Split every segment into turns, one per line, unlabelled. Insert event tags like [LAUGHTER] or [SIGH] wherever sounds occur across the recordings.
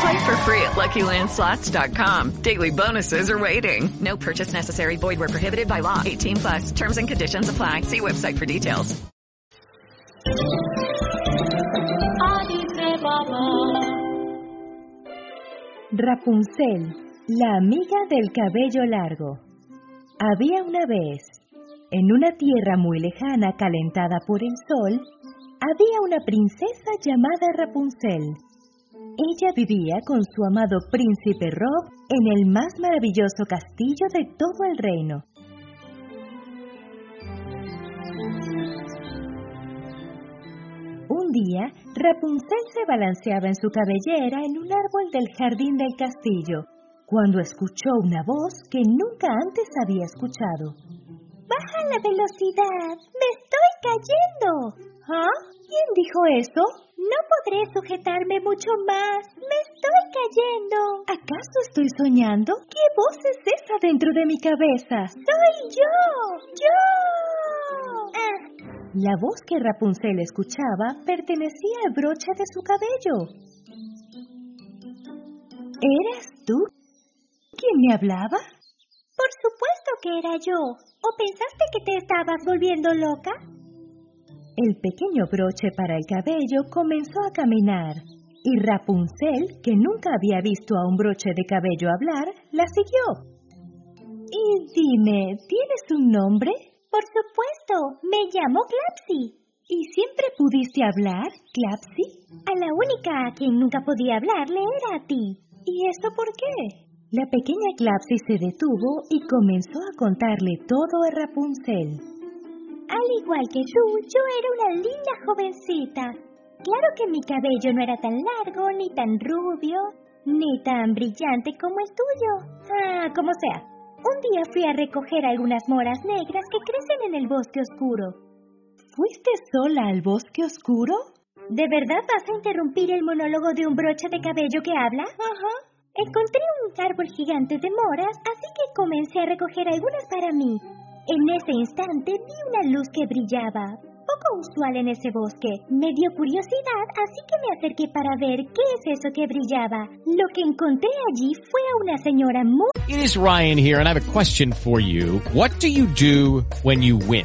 Play for free at LuckyLandSlots.com. Daily bonuses are waiting. No purchase necessary. Void where prohibited by law. 18 plus. Terms and conditions apply. See website for details.
Rapunzel, la amiga del cabello largo. Había una vez, en una tierra muy lejana calentada por el sol, había una princesa llamada Rapunzel. Ella vivía con su amado príncipe Rob en el más maravilloso castillo de todo el reino. Un día, Rapunzel se balanceaba en su cabellera en un árbol del jardín del castillo, cuando escuchó una voz que nunca antes había escuchado. ¡Baja la velocidad! ¡Me estoy cayendo! ¿Ah? ¿Quién dijo eso? No podré sujetarme mucho más. ¡Me estoy cayendo! ¿Acaso estoy soñando? ¿Qué voz es esa dentro de mi cabeza? ¡Soy yo! ¡Yo! Ah. La voz que Rapunzel escuchaba pertenecía al broche de su cabello. ¿Eres tú quien me hablaba? Por supuesto que era yo. ¿O pensaste que te estabas volviendo loca? El pequeño broche para el cabello comenzó a caminar y Rapunzel, que nunca había visto a un broche de cabello hablar, la siguió. Y dime, ¿tienes un nombre? Por supuesto, me llamo Clapsy. ¿Y siempre pudiste hablar, Clapsy? A la única a quien nunca podía hablarle era a ti. ¿Y eso por qué? La pequeña Clapsy se detuvo y comenzó a contarle todo a Rapunzel. Al igual que tú, yo era una linda jovencita. Claro que mi cabello no era tan largo, ni tan rubio, ni tan brillante como el tuyo. Ah, como sea. Un día fui a recoger algunas moras negras que crecen en el bosque oscuro. ¿Fuiste sola al bosque oscuro? ¿De verdad vas a interrumpir el monólogo de un broche de cabello que habla? Ajá. Encontré un árbol gigante de moras, así que comencé a recoger algunas para mí. En ese instante vi una luz que brillaba, poco usual en ese bosque. Me dio curiosidad, así que me acerqué para ver qué es eso que brillaba. Lo que encontré allí fue a una señora muy...
It Ryan here, and I have a question for you. What do you do when you win?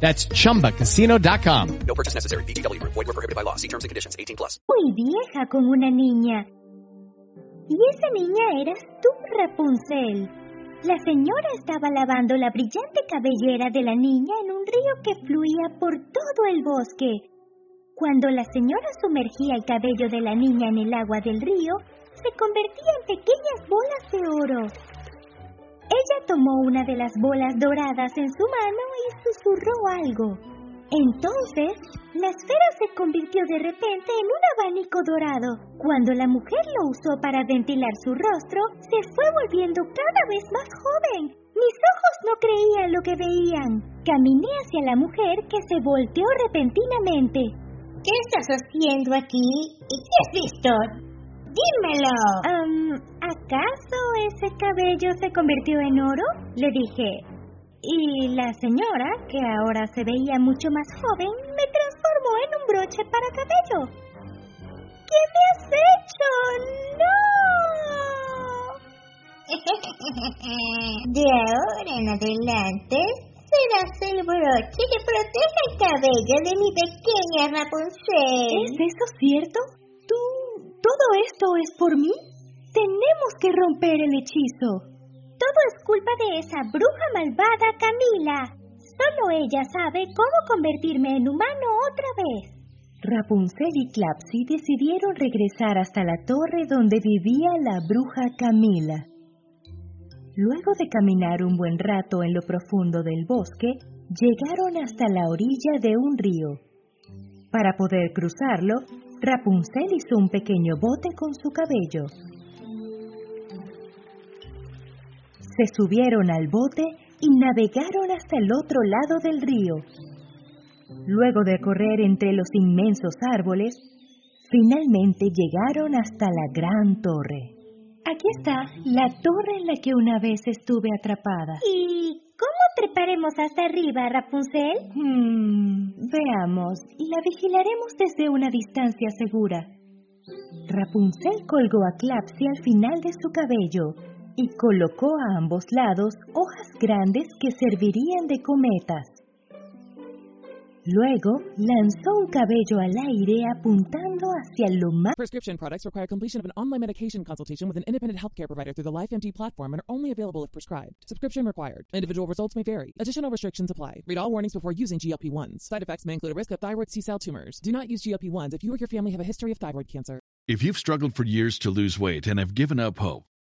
That's ChumbaCasino.com.
No purchase necessary. BGW. Void were prohibited by law. See terms and conditions. 18 plus.
Muy vieja como una niña. Y esa niña eras tú, Rapunzel. La señora estaba lavando la brillante cabellera de la niña en un río que fluía por todo el bosque. Cuando la señora sumergía el cabello de la niña en el agua del río, se convertía en pequeñas bolas de oro. Ella tomó una de las bolas doradas en su mano y susurró algo. Entonces, la esfera se convirtió de repente en un abanico dorado. Cuando la mujer lo usó para ventilar su rostro, se fue volviendo cada vez más joven. Mis ojos no creían lo que veían. Caminé hacia la mujer que se volteó repentinamente.
¿Qué estás haciendo aquí? ¿Y qué es esto? Dímelo.
¿Acaso ese cabello se convirtió en oro? Le dije. Y la señora, que ahora se veía mucho más joven, me transformó en un broche para cabello. ¿Qué me has hecho?
¡No! De ahora en adelante serás el broche que protege el cabello de mi pequeña Rapunzel.
¿Es eso cierto? ¿Tú... todo esto es por mí? Tenemos que romper el hechizo. Todo es culpa de esa bruja malvada Camila. Solo ella sabe cómo convertirme en humano otra vez. Rapunzel y Clapsy decidieron regresar hasta la torre donde vivía la bruja Camila. Luego de caminar un buen rato en lo profundo del bosque, llegaron hasta la orilla de un río. Para poder cruzarlo, Rapunzel hizo un pequeño bote con su cabello. Se subieron al bote y navegaron hasta el otro lado del río. Luego de correr entre los inmensos árboles, finalmente llegaron hasta la gran torre. Aquí está, la torre en la que una vez estuve atrapada.
¿Y cómo treparemos hasta arriba, Rapunzel?
Hmm, veamos, la vigilaremos desde una distancia segura. Rapunzel colgó a Clapsy al final de su cabello y colocó a ambos lados hojas grandes que servirían de cometas. Luego lanzó un cabello al aire apuntando hacia lo más.
Prescription products require completion of an online medication consultation with an independent healthcare provider through the LifeMD platform and are only available if prescribed. Subscription required. Individual results may vary. Additional restrictions apply. Read all warnings before using GLP-1s. Side effects may include a risk of thyroid C-cell tumors. Do not use GLP-1s if you or your family have a history of thyroid cancer.
If you've struggled for years to lose weight and have given up hope,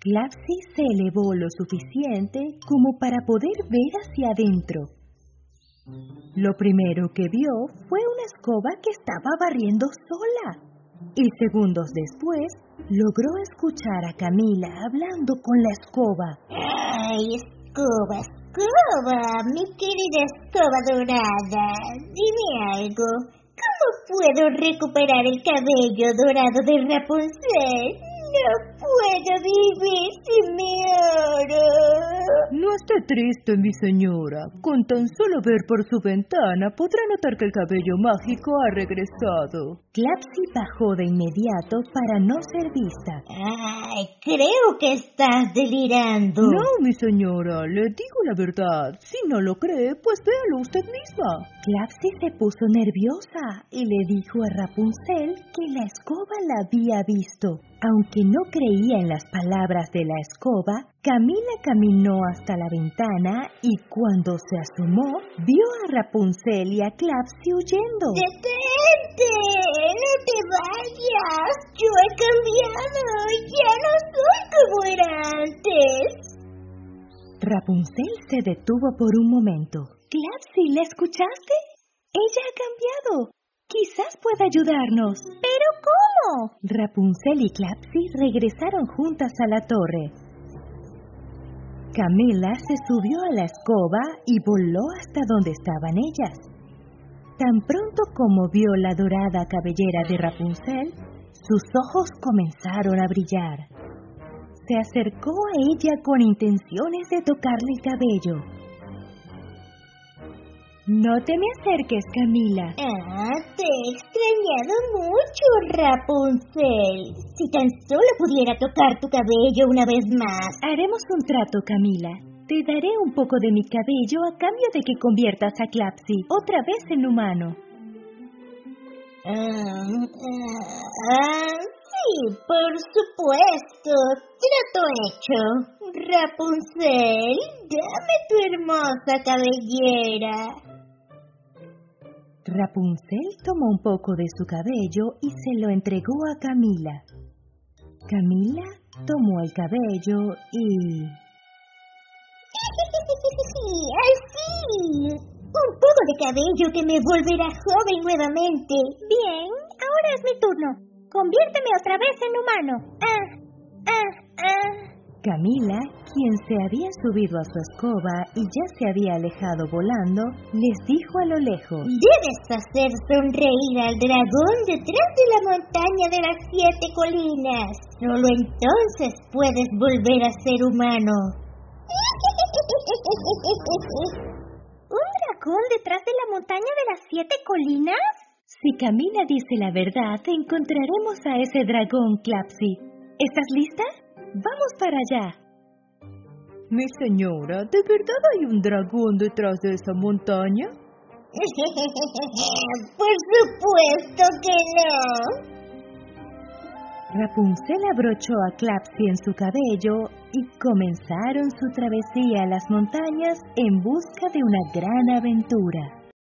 Clapsy se elevó lo suficiente como para poder ver hacia adentro. Lo primero que vio fue una escoba que estaba barriendo sola. Y segundos después logró escuchar a Camila hablando con la escoba.
¡Ay, escoba, escoba! Mi querida escoba dorada. Dime algo. ¿Cómo puedo recuperar el cabello dorado de Rapunzel? No puedo vivir sin mi oro.
No esté triste, mi señora. Con tan solo ver por su ventana podrá notar que el cabello mágico ha regresado. Clapsy bajó de inmediato para no ser vista.
Ay, creo que estás delirando.
No, mi señora, le digo la verdad. Si no lo cree, pues véalo usted misma. Clapsy se puso nerviosa y le dijo a Rapunzel que la escoba la había visto. Aunque no creía en las palabras de la escoba, Camila caminó hasta la ventana y cuando se asomó, vio a Rapunzel y a Clapsy huyendo.
¡Detente! ¡No te vayas! Yo he cambiado. Ya no soy como era antes.
Rapunzel se detuvo por un momento. Clapsy, ¿la escuchaste? Ella ha cambiado. Quizás pueda ayudarnos.
¿Pero cómo?
Rapunzel y Clapsy regresaron juntas a la torre. Camila se subió a la escoba y voló hasta donde estaban ellas. Tan pronto como vio la dorada cabellera de Rapunzel, sus ojos comenzaron a brillar. Se acercó a ella con intenciones de tocarle el cabello. No te me acerques, Camila.
Ah, te he extrañado mucho, Rapunzel. Si tan solo pudiera tocar tu cabello una vez más.
Haremos un trato, Camila. Te daré un poco de mi cabello a cambio de que conviertas a Clapsy otra vez en humano.
Ah, ah, sí, por supuesto. Trato hecho. Rapunzel, dame tu hermosa cabellera.
Rapunzel tomó un poco de su cabello y se lo entregó a Camila. Camila tomó el cabello y...
¡Así! Un poco de cabello que me volverá joven nuevamente.
Bien, ahora es mi turno. Conviérteme otra vez en humano. Ah, ah, ah.
Camila, quien se había subido a su escoba y ya se había alejado volando, les dijo a lo lejos:
Debes hacer sonreír al dragón detrás de la montaña de las siete colinas. Solo entonces puedes volver a ser humano. [LAUGHS]
¿Un dragón detrás de la montaña de las siete colinas?
Si Camila dice la verdad, encontraremos a ese dragón, Clapsy. ¿Estás lista? Vamos para allá. Mi señora, ¿de verdad hay un dragón detrás de esa montaña? [LAUGHS]
Por supuesto que no.
Rapunzel abrochó a Clapsy en su cabello y comenzaron su travesía a las montañas en busca de una gran aventura.